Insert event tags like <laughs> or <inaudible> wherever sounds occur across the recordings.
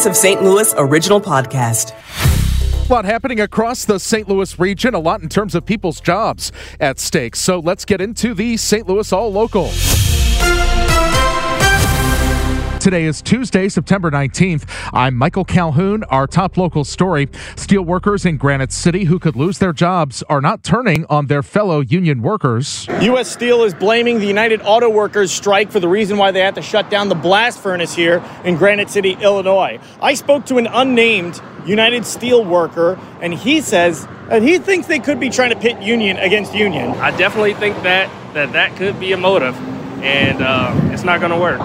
Voice of St. Louis original podcast. A lot happening across the St. Louis region, a lot in terms of people's jobs at stake. So let's get into the St. Louis All Local. Today is Tuesday, September 19th. I'm Michael Calhoun. Our top local story steel workers in Granite City who could lose their jobs are not turning on their fellow union workers. U.S. Steel is blaming the United Auto Workers strike for the reason why they had to shut down the blast furnace here in Granite City, Illinois. I spoke to an unnamed United Steel worker, and he says that he thinks they could be trying to pit union against union. I definitely think that that, that could be a motive, and uh, it's not going to work.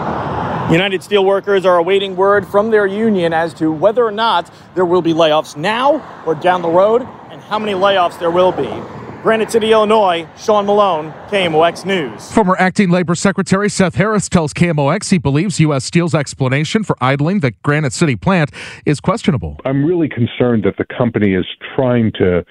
United Steelworkers are awaiting word from their union as to whether or not there will be layoffs now or down the road and how many layoffs there will be. Granite City, Illinois, Sean Malone, KMOX News. Former Acting Labor Secretary Seth Harris tells KMOX he believes U.S. Steel's explanation for idling the Granite City plant is questionable. I'm really concerned that the company is trying to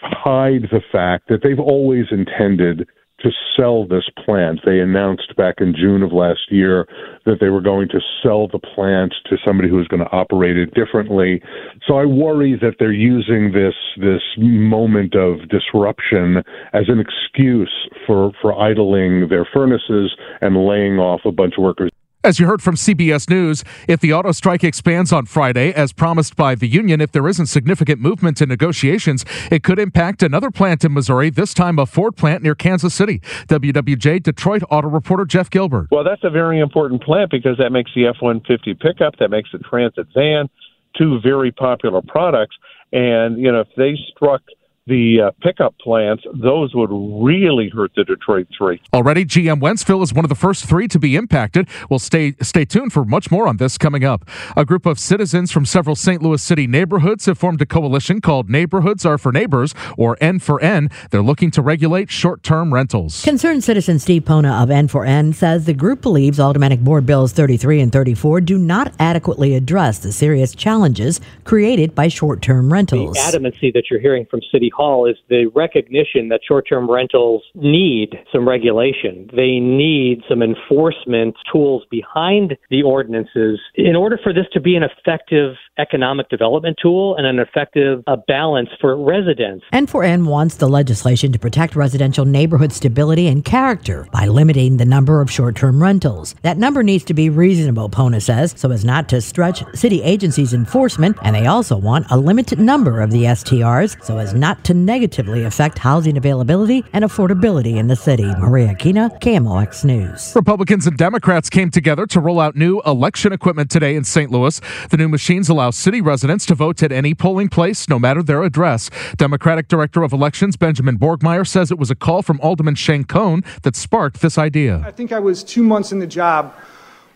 hide the fact that they've always intended to sell this plant. They announced back in June of last year that they were going to sell the plant to somebody who was going to operate it differently. So I worry that they're using this this moment of disruption as an excuse for for idling their furnaces and laying off a bunch of workers. As you heard from CBS News, if the auto strike expands on Friday, as promised by the union, if there isn't significant movement in negotiations, it could impact another plant in Missouri, this time a Ford plant near Kansas City. WWJ Detroit auto reporter Jeff Gilbert. Well, that's a very important plant because that makes the F 150 pickup, that makes the Transit van, two very popular products. And, you know, if they struck the uh, pickup plants, those would really hurt the Detroit Three. Already, GM Wentzville is one of the first three to be impacted. We'll stay stay tuned for much more on this coming up. A group of citizens from several St. Louis City neighborhoods have formed a coalition called Neighborhoods Are for Neighbors, or N4N. They're looking to regulate short-term rentals. Concerned citizen Steve Pona of N4N says the group believes Aldermanic Board Bills 33 and 34 do not adequately address the serious challenges created by short-term rentals. The adamantcy that you're hearing from City Hall is the recognition that short term rentals need some regulation. They need some enforcement tools behind the ordinances in order for this to be an effective economic development tool and an effective uh, balance for residents. N4N wants the legislation to protect residential neighborhood stability and character by limiting the number of short term rentals. That number needs to be reasonable, Pona says, so as not to stretch city agencies' enforcement, and they also want a limited number of the STRs so as not to negatively affect housing availability and affordability in the city. Maria Kina, KMOX News. Republicans and Democrats came together to roll out new election equipment today in St. Louis. The new machines allow city residents to vote at any polling place, no matter their address. Democratic Director of Elections Benjamin Borgmeyer says it was a call from Alderman Shane Cohn that sparked this idea. I think I was two months in the job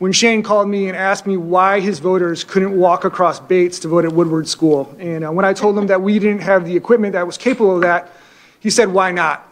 when Shane called me and asked me why his voters couldn't walk across Bates to vote at Woodward School. And uh, when I told him that we didn't have the equipment that was capable of that, he said, Why not?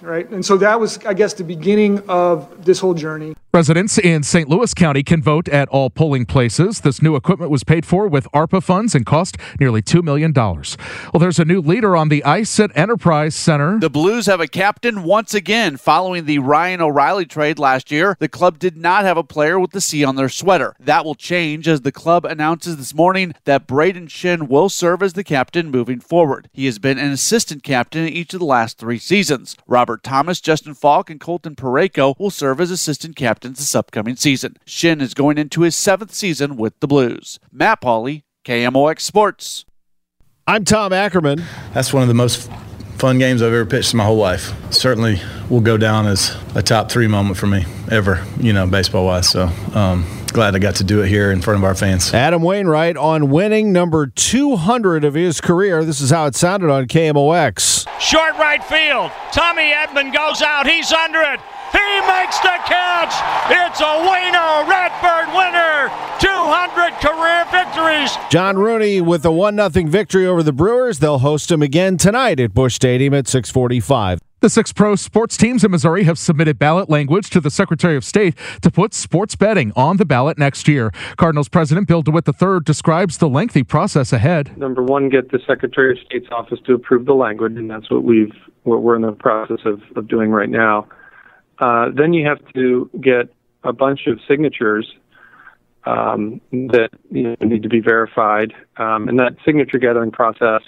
Right? And so that was, I guess, the beginning of this whole journey. Residents in St. Louis County can vote at all polling places. This new equipment was paid for with ARPA funds and cost nearly $2 million. Well, there's a new leader on the ice at Enterprise Center. The Blues have a captain once again. Following the Ryan O'Reilly trade last year, the club did not have a player with the C on their sweater. That will change as the club announces this morning that Brayden Schenn will serve as the captain moving forward. He has been an assistant captain in each of the last three seasons. Robert Thomas, Justin Faulk, and Colton Parayko will serve as assistant captains this upcoming season. Schenn is going into his seventh season with the Blues. Matt Pauley, KMOX Sports. I'm Tom Ackerman. That's one of the most fun games I've ever pitched in my whole life. Certainly will go down as a top three moment for me ever, you know, baseball wise. So, um, glad I got to do it here in front of our fans. Adam Wainwright on winning number 200 of his career. This is how it sounded on KMOX. Short right field. Tommy Edman goes out. He's under it. He makes the catch. It's a Waino Redbird winner. 200 career victories. John Rooney with a 1 0 victory over the Brewers. They'll host him again tonight at Busch Stadium at 645. The six pro sports teams in Missouri have submitted ballot language to the Secretary of State to put sports betting on the ballot next year. Cardinals President Bill DeWitt III describes the lengthy process ahead. Number one, get the Secretary of State's office to approve the language, and that's what we've what we're in the process of, of doing right now. Uh, then you have to get a bunch of signatures um, that you know, need to be verified, um, and that signature gathering process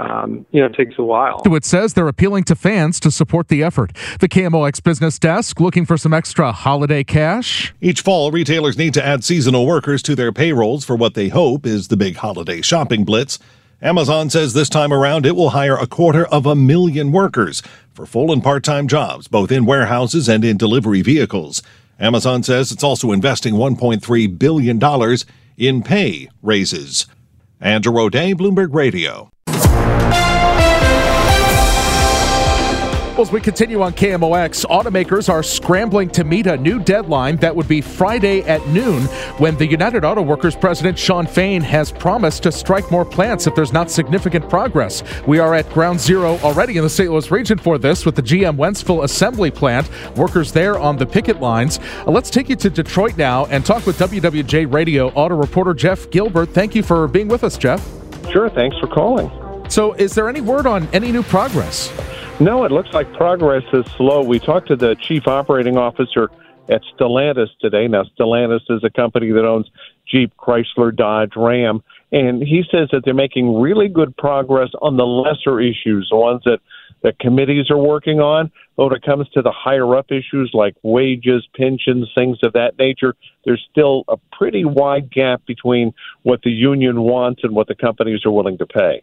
um, you know, it takes a while. It says they're appealing to fans to support the effort. The KMOX business desk looking for some extra holiday cash. Each fall, retailers need to add seasonal workers to their payrolls for what they hope is the big holiday shopping blitz. Amazon says this time around it will hire a quarter of a million workers for full and part time jobs, both in warehouses and in delivery vehicles. Amazon says it's also investing $1.3 billion in pay raises. Andrew O'Day, Bloomberg Radio. As we continue on KMOX, automakers are scrambling to meet a new deadline that would be Friday at noon when the United Auto Workers president Shawn Fain has promised to strike more plants if there's not significant progress. We are at ground zero already in the St. Louis region for this with the GM Wentzville assembly plant, workers there on the picket lines. Uh, let's take you to Detroit now and talk with WWJ Radio auto reporter Jeff Gilbert. Thank you for being with us, Jeff. Sure, thanks for calling. So, is there any word on any new progress? No, it looks like progress is slow. We talked to the chief operating officer at Stellantis today. Now, Stellantis is a company that owns Jeep, Chrysler, Dodge, Ram, and he says that they're making really good progress on the lesser issues, the ones that that committees are working on. But when it comes to the higher up issues like wages, pensions, things of that nature, there's still a pretty wide gap between what the union wants and what the companies are willing to pay.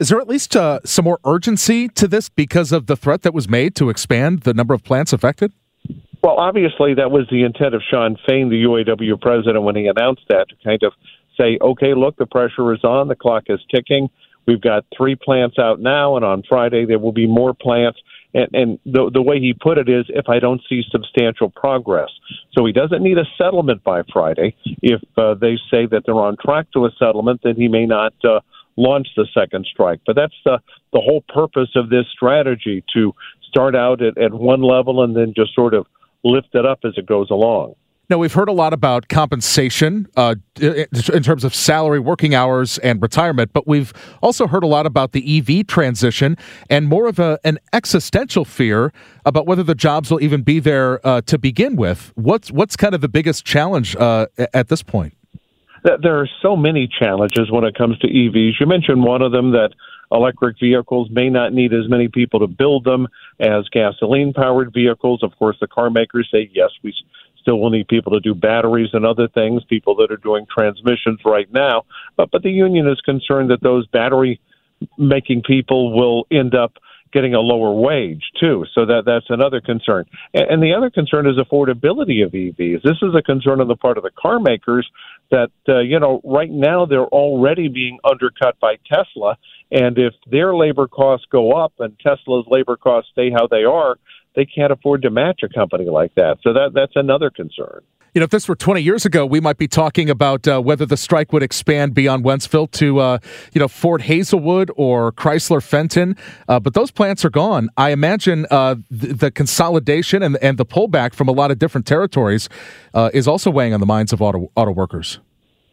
Is there at least uh, some more urgency to this because of the threat that was made to expand the number of plants affected? Well, obviously, that was the intent of Shawn Fain, the UAW president, when he announced that to kind of say, okay, look, the pressure is on, the clock is ticking. We've got three plants out now, and on Friday there will be more plants. And, and the, the way he put it is, if I don't see substantial progress. So he doesn't need a settlement by Friday. If uh, they say that they're on track to a settlement, then he may not uh, launch the second strike. But that's the the whole purpose of this strategy to start out at, at one level and then just sort of lift it up as it goes along. Now, we've heard a lot about compensation uh, in terms of salary, working hours, and retirement, but we've also heard a lot about the EV transition and more of a, an existential fear about whether the jobs will even be there uh, to begin with. What's, what's kind of the biggest challenge uh, at this point? There are so many challenges when it comes to EVs. You mentioned one of them that electric vehicles may not need as many people to build them as gasoline powered vehicles. Of course, the car makers say, yes, we still will need people to do batteries and other things, people that are doing transmissions right now. But, but the union is concerned that those battery making people will end up getting a lower wage too. So that that's another concern. And, and the other concern is affordability of EVs. This is a concern on the part of the car makers that uh, you know right now they're already being undercut by Tesla, and if their labor costs go up and Tesla's labor costs stay how they are, they can't afford to match a company like that. So that that's another concern. You know, if this were 20 years ago, we might be talking about uh, whether the strike would expand beyond Wentzville to, uh, you know, Ford Hazelwood or Chrysler Fenton. Uh, but those plants are gone. I imagine uh, the, the, consolidation and, and the pullback from a lot of different territories uh, is also weighing on the minds of auto, auto workers.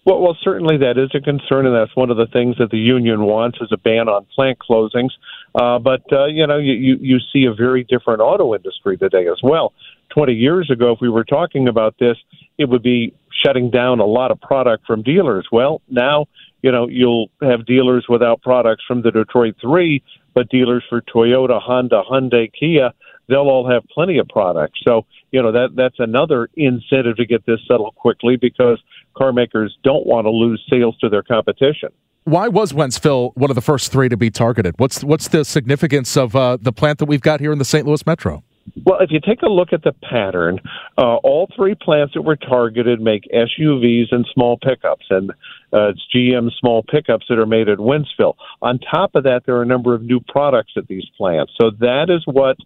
Well, well, certainly that is a concern, and that's one of the things that the union wants is a ban on plant closings. Uh, but uh, you know, you, you you see a very different auto industry today as well. Twenty years ago, if we were talking about this, it would be shutting down a lot of product from dealers. Well, now you know you'll have dealers without products from the Detroit Three, but dealers for Toyota, Honda, Hyundai, Kia, they'll all have plenty of products. So you know that that's another incentive to get this settled quickly because car makers don't want to lose sales to their competition. Why was Wentzville one of the first three to be targeted? What's what's the significance of uh, the plant that we've got here in the St. Louis Metro? Well, if you take a look at the pattern, uh, all three plants that were targeted make SUVs and small pickups, and uh, it's GM small pickups that are made at Wentzville. On top of that, there are a number of new products at these plants. So that is what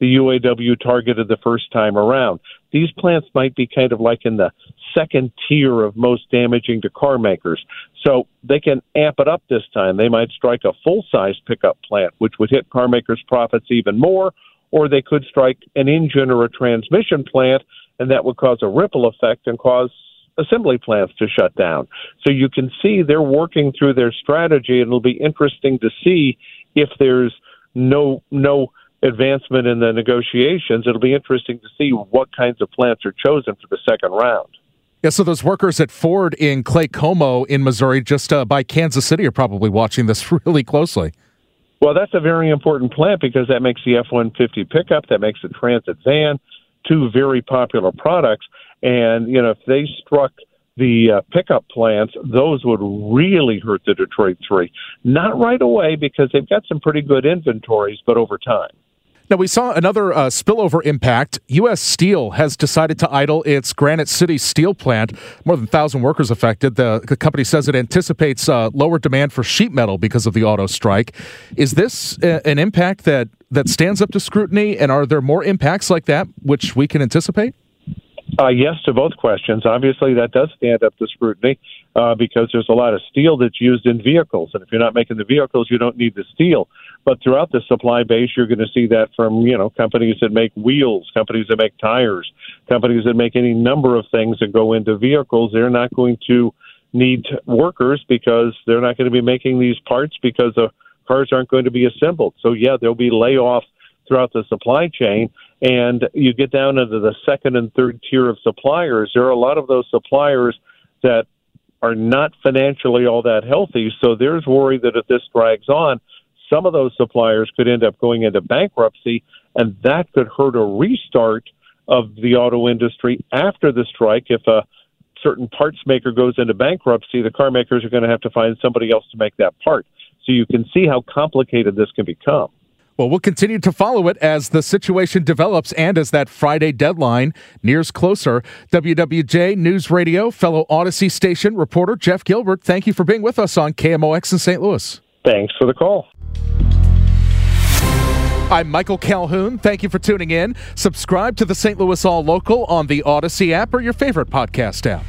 the UAW targeted the first time around. These plants might be kind of like in the second tier of most damaging to car makers. So they can amp it up this time. They might strike a full size pickup plant, which would hit car makers' profits even more, or they could strike an engine or a transmission plant, and that would cause a ripple effect and cause assembly plants to shut down. So you can see they're working through their strategy, and it'll be interesting to see if there's no no advancement in the negotiations. It'll be interesting to see what kinds of plants are chosen for the second round. Yeah, so those workers at Ford in Claycomo in Missouri, just uh, by Kansas City, are probably watching this <laughs> really closely. Well, that's a very important plant because that makes the F 150 pickup, that makes the Transit van, two very popular products. And, you know, if they struck the uh, pickup plants, those would really hurt the Detroit Three. Not right away because they've got some pretty good inventories, but over time. Now, we saw another uh, spillover impact. U.S. Steel has decided to idle its Granite City steel plant. More than 1,000 workers affected. The, the company says it anticipates uh, lower demand for sheet metal because of the auto strike. Is this a, uh, an impact that, that stands up to scrutiny? And are there more impacts like that which we can anticipate? Uh, yes to both questions. Obviously, that does stand up to scrutiny uh, because there's a lot of steel that's used in vehicles, and if you're not making the vehicles, you don't need the steel. But throughout the supply base, you're going to see that from you know companies that make wheels, companies that make tires, companies that make any number of things that go into vehicles. They're not going to need workers because they're not going to be making these parts because the cars aren't going to be assembled. So yeah, there'll be layoffs throughout the supply chain and you get down into the second and third tier of suppliers, there are a lot of those suppliers that are not financially all that healthy. So there's worry that if this drags on, some of those suppliers could end up going into bankruptcy, and that could hurt a restart of the auto industry after the strike. If a certain parts maker goes into bankruptcy, the car makers are going to have to find somebody else to make that part. So you can see how complicated this can become. Well, we'll continue to follow it as the situation develops and as that Friday deadline nears closer. WWJ News Radio, fellow Odyssey station reporter Jeff Gilbert, thank you for being with us on KMOX in St. Louis. Thanks for the call. I'm Michael Calhoun. Thank you for tuning in. Subscribe to the St. Louis All Local on the Odyssey app or your favorite podcast app.